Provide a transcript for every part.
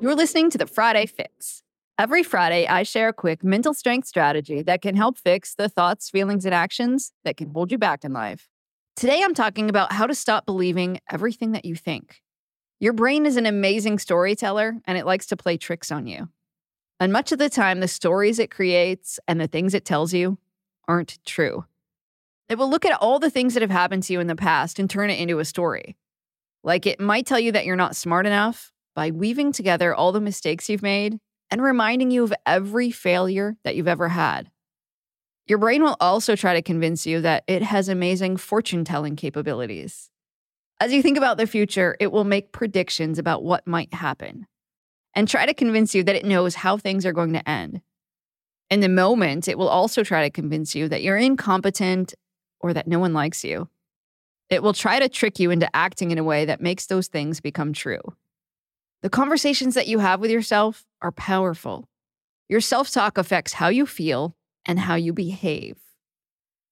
You're listening to the Friday Fix. Every Friday, I share a quick mental strength strategy that can help fix the thoughts, feelings, and actions that can hold you back in life. Today, I'm talking about how to stop believing everything that you think. Your brain is an amazing storyteller and it likes to play tricks on you. And much of the time, the stories it creates and the things it tells you aren't true. It will look at all the things that have happened to you in the past and turn it into a story. Like it might tell you that you're not smart enough by weaving together all the mistakes you've made and reminding you of every failure that you've ever had. Your brain will also try to convince you that it has amazing fortune telling capabilities. As you think about the future, it will make predictions about what might happen and try to convince you that it knows how things are going to end. In the moment, it will also try to convince you that you're incompetent or that no one likes you. It will try to trick you into acting in a way that makes those things become true. The conversations that you have with yourself are powerful. Your self talk affects how you feel and how you behave.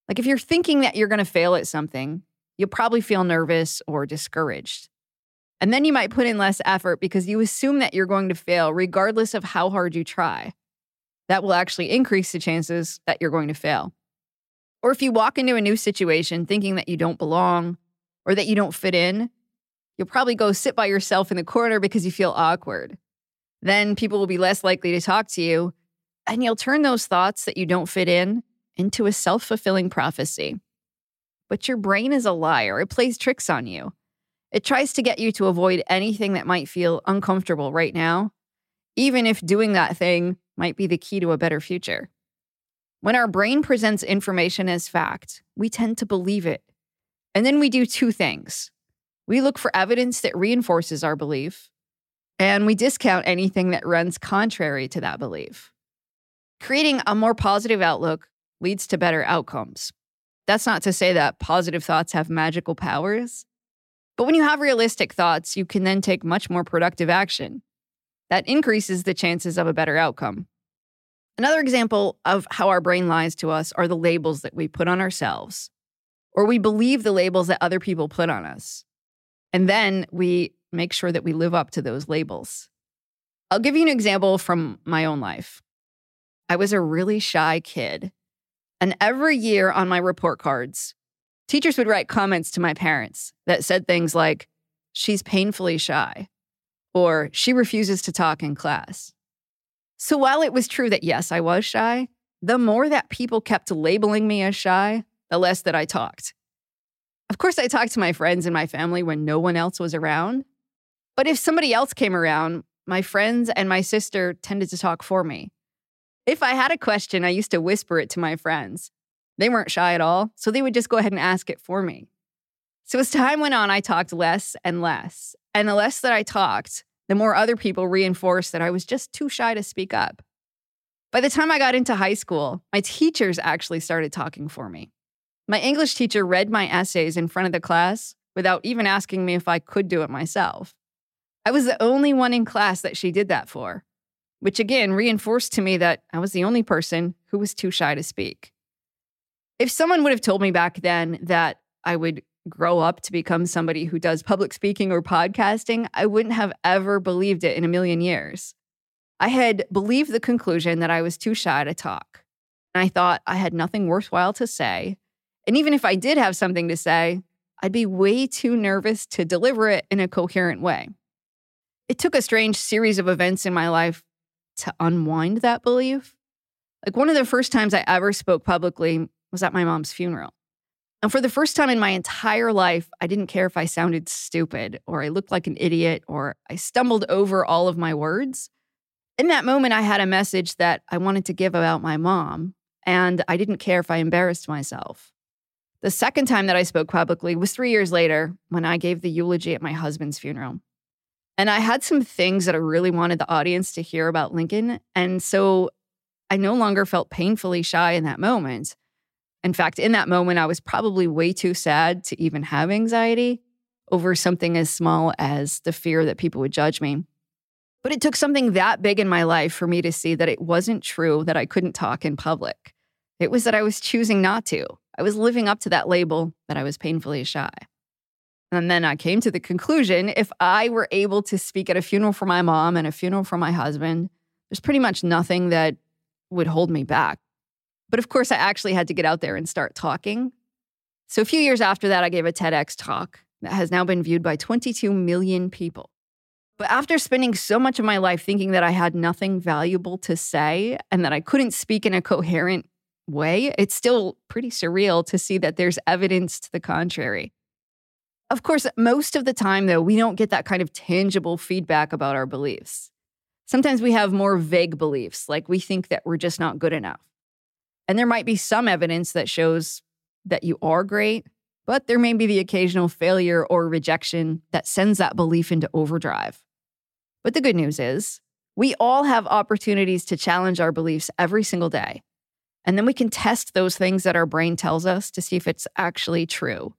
Like if you're thinking that you're going to fail at something, you'll probably feel nervous or discouraged. And then you might put in less effort because you assume that you're going to fail regardless of how hard you try. That will actually increase the chances that you're going to fail. Or if you walk into a new situation thinking that you don't belong or that you don't fit in, You'll probably go sit by yourself in the corner because you feel awkward. Then people will be less likely to talk to you, and you'll turn those thoughts that you don't fit in into a self fulfilling prophecy. But your brain is a liar, it plays tricks on you. It tries to get you to avoid anything that might feel uncomfortable right now, even if doing that thing might be the key to a better future. When our brain presents information as fact, we tend to believe it. And then we do two things we look for evidence that reinforces our belief, and we discount anything that runs contrary to that belief. Creating a more positive outlook leads to better outcomes. That's not to say that positive thoughts have magical powers, but when you have realistic thoughts, you can then take much more productive action. That increases the chances of a better outcome. Another example of how our brain lies to us are the labels that we put on ourselves, or we believe the labels that other people put on us. And then we make sure that we live up to those labels. I'll give you an example from my own life. I was a really shy kid. And every year on my report cards, teachers would write comments to my parents that said things like, she's painfully shy, or she refuses to talk in class. So while it was true that yes, I was shy, the more that people kept labeling me as shy, the less that I talked. Of course, I talked to my friends and my family when no one else was around. But if somebody else came around, my friends and my sister tended to talk for me. If I had a question, I used to whisper it to my friends. They weren't shy at all, so they would just go ahead and ask it for me. So as time went on, I talked less and less. And the less that I talked, the more other people reinforced that I was just too shy to speak up. By the time I got into high school, my teachers actually started talking for me. My English teacher read my essays in front of the class without even asking me if I could do it myself. I was the only one in class that she did that for, which again reinforced to me that I was the only person who was too shy to speak. If someone would have told me back then that I would grow up to become somebody who does public speaking or podcasting, I wouldn't have ever believed it in a million years. I had believed the conclusion that I was too shy to talk. And I thought I had nothing worthwhile to say and even if I did have something to say, I'd be way too nervous to deliver it in a coherent way. It took a strange series of events in my life to unwind that belief. Like one of the first times I ever spoke publicly was at my mom's funeral. And for the first time in my entire life, I didn't care if I sounded stupid or I looked like an idiot or I stumbled over all of my words. In that moment, I had a message that I wanted to give about my mom, and I didn't care if I embarrassed myself. The second time that I spoke publicly was three years later when I gave the eulogy at my husband's funeral. And I had some things that I really wanted the audience to hear about Lincoln. And so I no longer felt painfully shy in that moment. In fact, in that moment, I was probably way too sad to even have anxiety over something as small as the fear that people would judge me. But it took something that big in my life for me to see that it wasn't true that I couldn't talk in public. It was that I was choosing not to. I was living up to that label that I was painfully shy. And then I came to the conclusion if I were able to speak at a funeral for my mom and a funeral for my husband, there's pretty much nothing that would hold me back. But of course, I actually had to get out there and start talking. So a few years after that, I gave a TEDx talk that has now been viewed by 22 million people. But after spending so much of my life thinking that I had nothing valuable to say and that I couldn't speak in a coherent way, it's still pretty surreal to see that there's evidence to the contrary. Of course, most of the time, though, we don't get that kind of tangible feedback about our beliefs. Sometimes we have more vague beliefs, like we think that we're just not good enough. And there might be some evidence that shows that you are great, but there may be the occasional failure or rejection that sends that belief into overdrive. But the good news is, we all have opportunities to challenge our beliefs every single day. And then we can test those things that our brain tells us to see if it's actually true.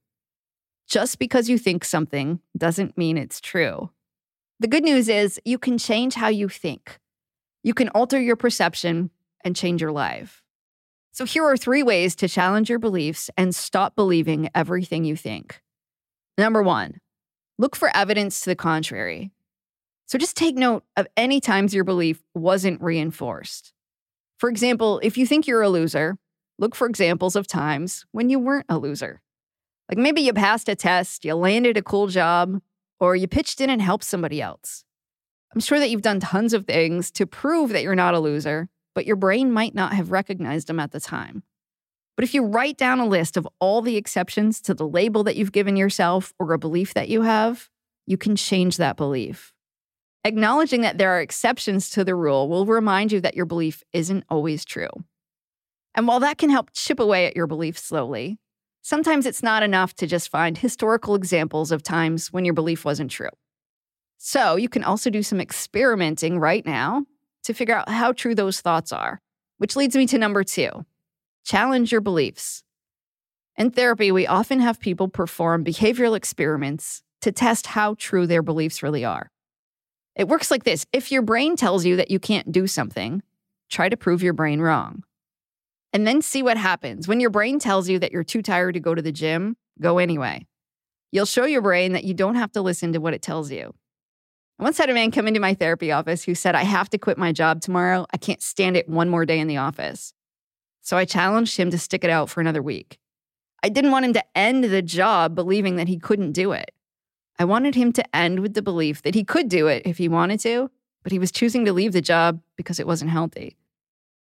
Just because you think something doesn't mean it's true. The good news is you can change how you think. You can alter your perception and change your life. So, here are three ways to challenge your beliefs and stop believing everything you think. Number one, look for evidence to the contrary. So, just take note of any times your belief wasn't reinforced. For example, if you think you're a loser, look for examples of times when you weren't a loser. Like maybe you passed a test, you landed a cool job, or you pitched in and helped somebody else. I'm sure that you've done tons of things to prove that you're not a loser, but your brain might not have recognized them at the time. But if you write down a list of all the exceptions to the label that you've given yourself or a belief that you have, you can change that belief. Acknowledging that there are exceptions to the rule will remind you that your belief isn't always true. And while that can help chip away at your belief slowly, sometimes it's not enough to just find historical examples of times when your belief wasn't true. So you can also do some experimenting right now to figure out how true those thoughts are, which leads me to number two challenge your beliefs. In therapy, we often have people perform behavioral experiments to test how true their beliefs really are. It works like this if your brain tells you that you can't do something, try to prove your brain wrong and then see what happens. When your brain tells you that you're too tired to go to the gym, go anyway. You'll show your brain that you don't have to listen to what it tells you. I once had a man come into my therapy office who said, I have to quit my job tomorrow. I can't stand it one more day in the office. So I challenged him to stick it out for another week. I didn't want him to end the job believing that he couldn't do it. I wanted him to end with the belief that he could do it if he wanted to, but he was choosing to leave the job because it wasn't healthy.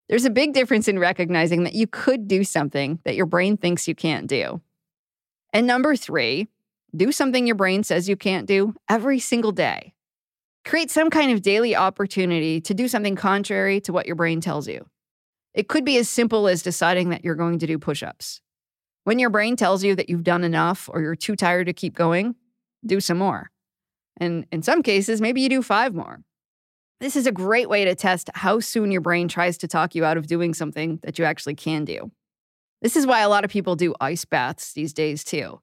There's a big difference in recognizing that you could do something that your brain thinks you can't do. And number three, do something your brain says you can't do every single day. Create some kind of daily opportunity to do something contrary to what your brain tells you. It could be as simple as deciding that you're going to do push ups. When your brain tells you that you've done enough or you're too tired to keep going, do some more. And in some cases, maybe you do five more. This is a great way to test how soon your brain tries to talk you out of doing something that you actually can do. This is why a lot of people do ice baths these days, too.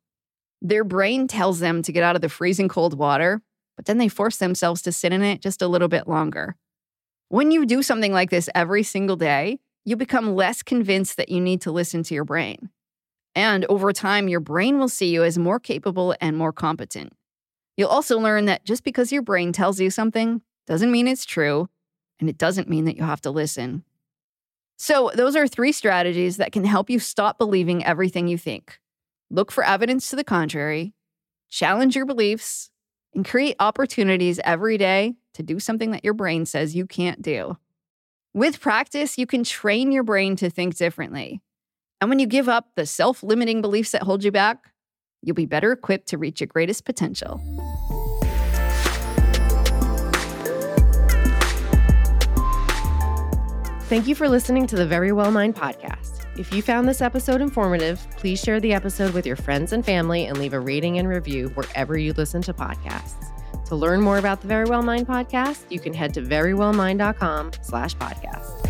Their brain tells them to get out of the freezing cold water, but then they force themselves to sit in it just a little bit longer. When you do something like this every single day, you become less convinced that you need to listen to your brain. And over time, your brain will see you as more capable and more competent. You'll also learn that just because your brain tells you something doesn't mean it's true, and it doesn't mean that you have to listen. So, those are three strategies that can help you stop believing everything you think. Look for evidence to the contrary, challenge your beliefs, and create opportunities every day to do something that your brain says you can't do. With practice, you can train your brain to think differently. And when you give up the self limiting beliefs that hold you back, you'll be better equipped to reach your greatest potential. Thank you for listening to the Verywell Mind podcast. If you found this episode informative, please share the episode with your friends and family and leave a rating and review wherever you listen to podcasts. To learn more about the Verywell Mind podcast, you can head to verywellmind.com slash podcast.